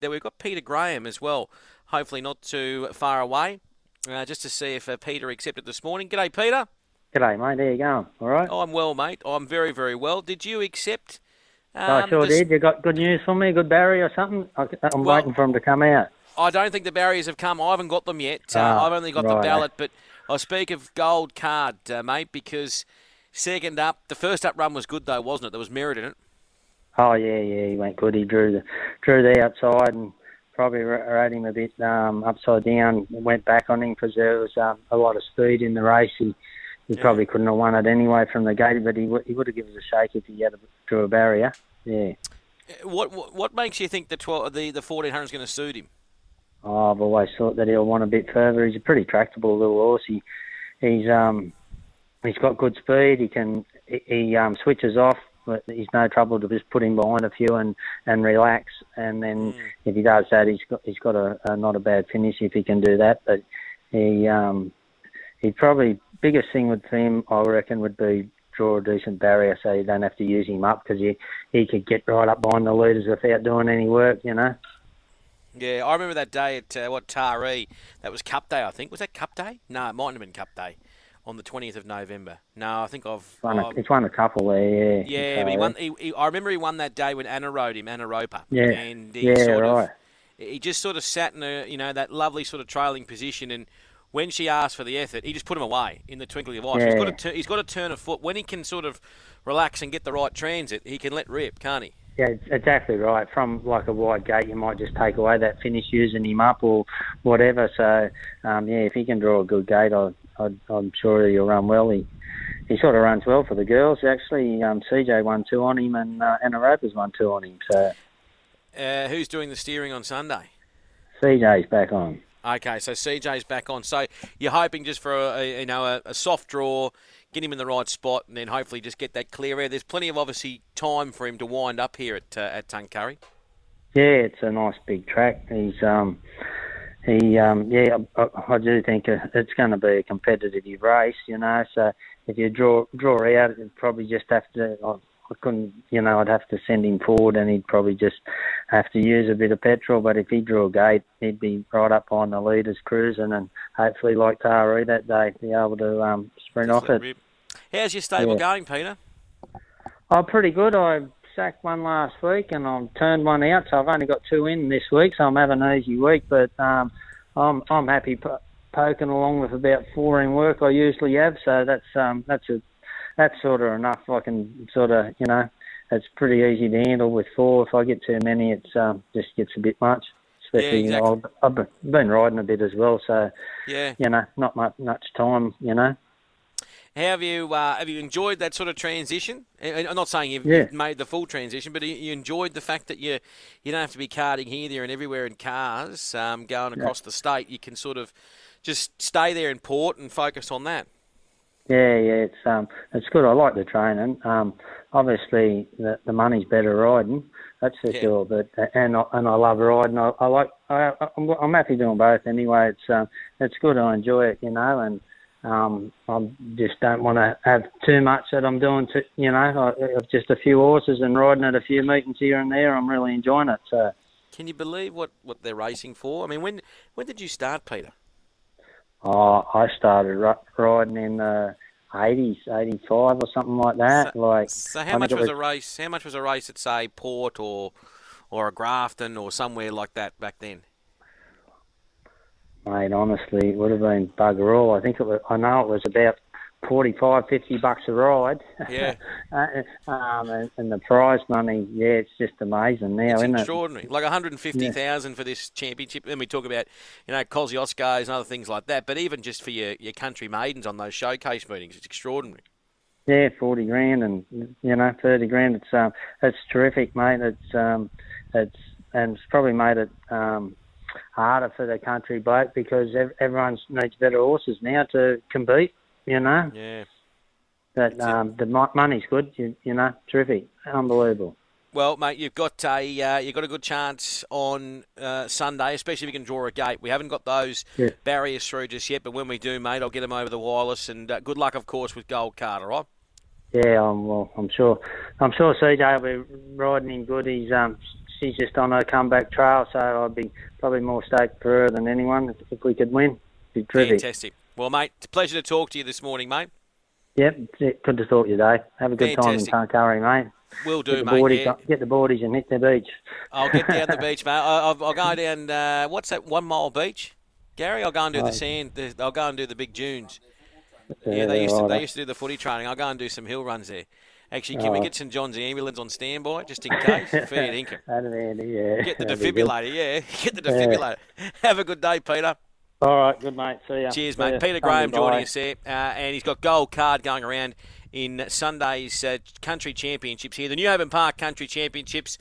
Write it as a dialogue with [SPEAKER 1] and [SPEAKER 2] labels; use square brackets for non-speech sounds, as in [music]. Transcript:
[SPEAKER 1] there we've got Peter Graham as well. Hopefully not too far away. Uh, just to see if uh, Peter accepted this morning. G'day, Peter.
[SPEAKER 2] G'day, mate. How you going? All right?
[SPEAKER 1] I'm well, mate. I'm very, very well. Did you accept?
[SPEAKER 2] Um, I sure this... did. You got good news for me? Good Barry or something? I, am well, waiting for him to come out.
[SPEAKER 1] I don't think the barriers have come. I haven't got them yet. Uh, ah, I've only got right. the ballot, but I speak of gold card, uh, mate, because second up, the first up run was good though, wasn't it? There was merit in it.
[SPEAKER 2] Oh yeah, yeah, he went good. He drew the drew the outside and probably rode him a bit um, upside down. Went back on him because there was um, a lot of speed in the race. He, he yeah. probably couldn't have won it anyway from the gate, but he, w- he would have given us a shake if he had a, drew a barrier. Yeah.
[SPEAKER 1] What, what what makes you think the 12, the the fourteen hundred is going to suit him?
[SPEAKER 2] Oh, I've always thought that he'll want a bit further. He's a pretty tractable little horse. He, he's um, he's got good speed. He can he, he um, switches off he's no trouble to just put him behind a few and, and relax. And then mm. if he does that, he's got he's got a, a not a bad finish if he can do that. But he um he probably biggest thing with him I reckon would be draw a decent barrier so you don't have to use him up because he he could get right up behind the leaders without doing any work, you know.
[SPEAKER 1] Yeah, I remember that day at uh, what Taree. That was Cup Day, I think. Was that Cup Day? No, it mightn't have been Cup Day on the 20th of November. No, I think I've.
[SPEAKER 2] Won a, he's won a couple there,
[SPEAKER 1] yeah. Yeah, but he won. He, he, I remember he won that day when Anna rode him, Anna Roper.
[SPEAKER 2] Yeah.
[SPEAKER 1] And he
[SPEAKER 2] yeah,
[SPEAKER 1] sort
[SPEAKER 2] right.
[SPEAKER 1] Of, he just sort of sat in a, you know, that lovely sort of trailing position, and when she asked for the effort, he just put him away in the twinkling of eyes. Yeah. He's got to, he's got to turn a foot when he can sort of relax and get the right transit. He can let rip, can't he?
[SPEAKER 2] Yeah, exactly right. From like a wide gate, you might just take away that finish using him up or whatever. So, um, yeah, if he can draw a good gate, I, I, I'm sure he'll run well. He he sort of runs well for the girls. Actually, um, CJ won two on him, and uh, Anna Roper's won two on him. So,
[SPEAKER 1] uh, who's doing the steering on Sunday?
[SPEAKER 2] CJ's back on.
[SPEAKER 1] Okay, so CJ's back on. So you're hoping just for a, a you know a, a, soft draw, get him in the right spot, and then hopefully just get that clear air. There's plenty of obviously time for him to wind up here at uh, at Tuncurry.
[SPEAKER 2] Yeah, it's a nice big track. He's um he um yeah I, I do think it's going to be a competitive race. You know, so if you draw draw out, you'd probably just have to. I, I couldn't, you know, I'd have to send him forward, and he'd probably just have to use a bit of petrol. But if he drew a gate, he'd be right up on the leaders cruising, and hopefully, like Taree that day, be able to um, sprint Just off it.
[SPEAKER 1] How's your stable yeah. going, Peter?
[SPEAKER 2] Oh, pretty good. I sacked one last week, and I've turned one out, so I've only got two in this week, so I'm having an easy week. But um, I'm I'm happy po- poking along with about four in work I usually have, so that's um, that's a that's sort of enough. I can sort of, you know, it's pretty easy to handle with four. If I get too many, it's um, just gets a bit much. Especially, yeah, exactly. you know, I've, I've been riding a bit as well, so
[SPEAKER 1] yeah,
[SPEAKER 2] you know, not much much time, you know.
[SPEAKER 1] How have you uh, have you enjoyed that sort of transition? I'm not saying you've, yeah. made the full transition, but you enjoyed the fact that you you don't have to be carting here, there, and everywhere in cars, um, going across yeah. the state. You can sort of just stay there in port and focus on that.
[SPEAKER 2] Yeah, yeah, it's um, it's good. I like the training. Um, obviously the the money's better riding, that's for yeah. sure. But and I, and I love riding. I, I like. I, I'm, I'm happy doing both anyway. It's um, it's good. I enjoy it, you know, and um, I just don't want to have too much that I'm doing. To you know, I've just a few horses and riding at a few meetings here and there. I'm really enjoying it. So.
[SPEAKER 1] Can you believe what, what they're racing for? I mean, when when did you start, Peter?
[SPEAKER 2] Oh, I started riding in the 80s, 85 or something like that.
[SPEAKER 1] So,
[SPEAKER 2] like,
[SPEAKER 1] so how much was, was, a race? How much was a race at say Port or or a Grafton or somewhere like that back then?
[SPEAKER 2] Mate, honestly, it would have been bugger all. I think it was. I know it was about 45, 50 bucks a ride.
[SPEAKER 1] Yeah. [laughs]
[SPEAKER 2] Uh, um, and, and, the prize money, yeah, it's just amazing now,
[SPEAKER 1] it's
[SPEAKER 2] isn't it?
[SPEAKER 1] extraordinary.
[SPEAKER 2] it?
[SPEAKER 1] Like 150,000 yeah. for this championship. Then we talk about, you know, Kosciuszko's and other things like that. But even just for your, your country maidens on those showcase meetings, it's extraordinary.
[SPEAKER 2] Yeah, 40 grand and, you know, 30 grand. It's, um, it's terrific, mate. It's, um, it's, and it's probably made it, um, harder for the country bloke because everyone needs better horses now to compete you know.
[SPEAKER 1] Yeah.
[SPEAKER 2] But um, the money's good, you, you know, terrific, unbelievable.
[SPEAKER 1] Well, mate, you've got a uh, you've got a good chance on uh, Sunday, especially if you can draw a gate. We haven't got those yeah. barriers through just yet, but when we do, mate, I'll get them over the wireless. And uh, good luck, of course, with Gold Card, all right?
[SPEAKER 2] Yeah, I'm, well, I'm sure. I'm sure CJ will be riding him good. He's um, she's just on her comeback trail, so I'd be probably more stoked for her than anyone if, if we could win. It'd be terrific.
[SPEAKER 1] Fantastic. Well, mate, it's a pleasure to talk to you this morning, mate.
[SPEAKER 2] Yep, good to talk to you, Dave. Have a good Fantastic. time in Tuncurry, mate.
[SPEAKER 1] Will do,
[SPEAKER 2] get
[SPEAKER 1] mate.
[SPEAKER 2] Boardies,
[SPEAKER 1] yeah.
[SPEAKER 2] Get the boardies and hit the beach.
[SPEAKER 1] I'll get down the [laughs] beach, mate. I'll, I'll go down. Uh, what's that? One mile beach, Gary. I'll go and do the sand. The, I'll go and do the big dunes. Yeah, they used to they used to do the footy training. I'll go and do some hill runs there. Actually, can oh. we get St John's ambulance on standby just in case? [laughs] Fair income.
[SPEAKER 2] yeah.
[SPEAKER 1] Get the defibrillator, yeah. [laughs] Get the defibrillator. Yeah. Have a good day, Peter.
[SPEAKER 2] All right, good mate. See ya.
[SPEAKER 1] Cheers,
[SPEAKER 2] See
[SPEAKER 1] mate.
[SPEAKER 2] Ya.
[SPEAKER 1] Peter Graham joining us there, uh, and he's got gold card going around in Sunday's uh, country championships here. The Newhaven Park Country Championships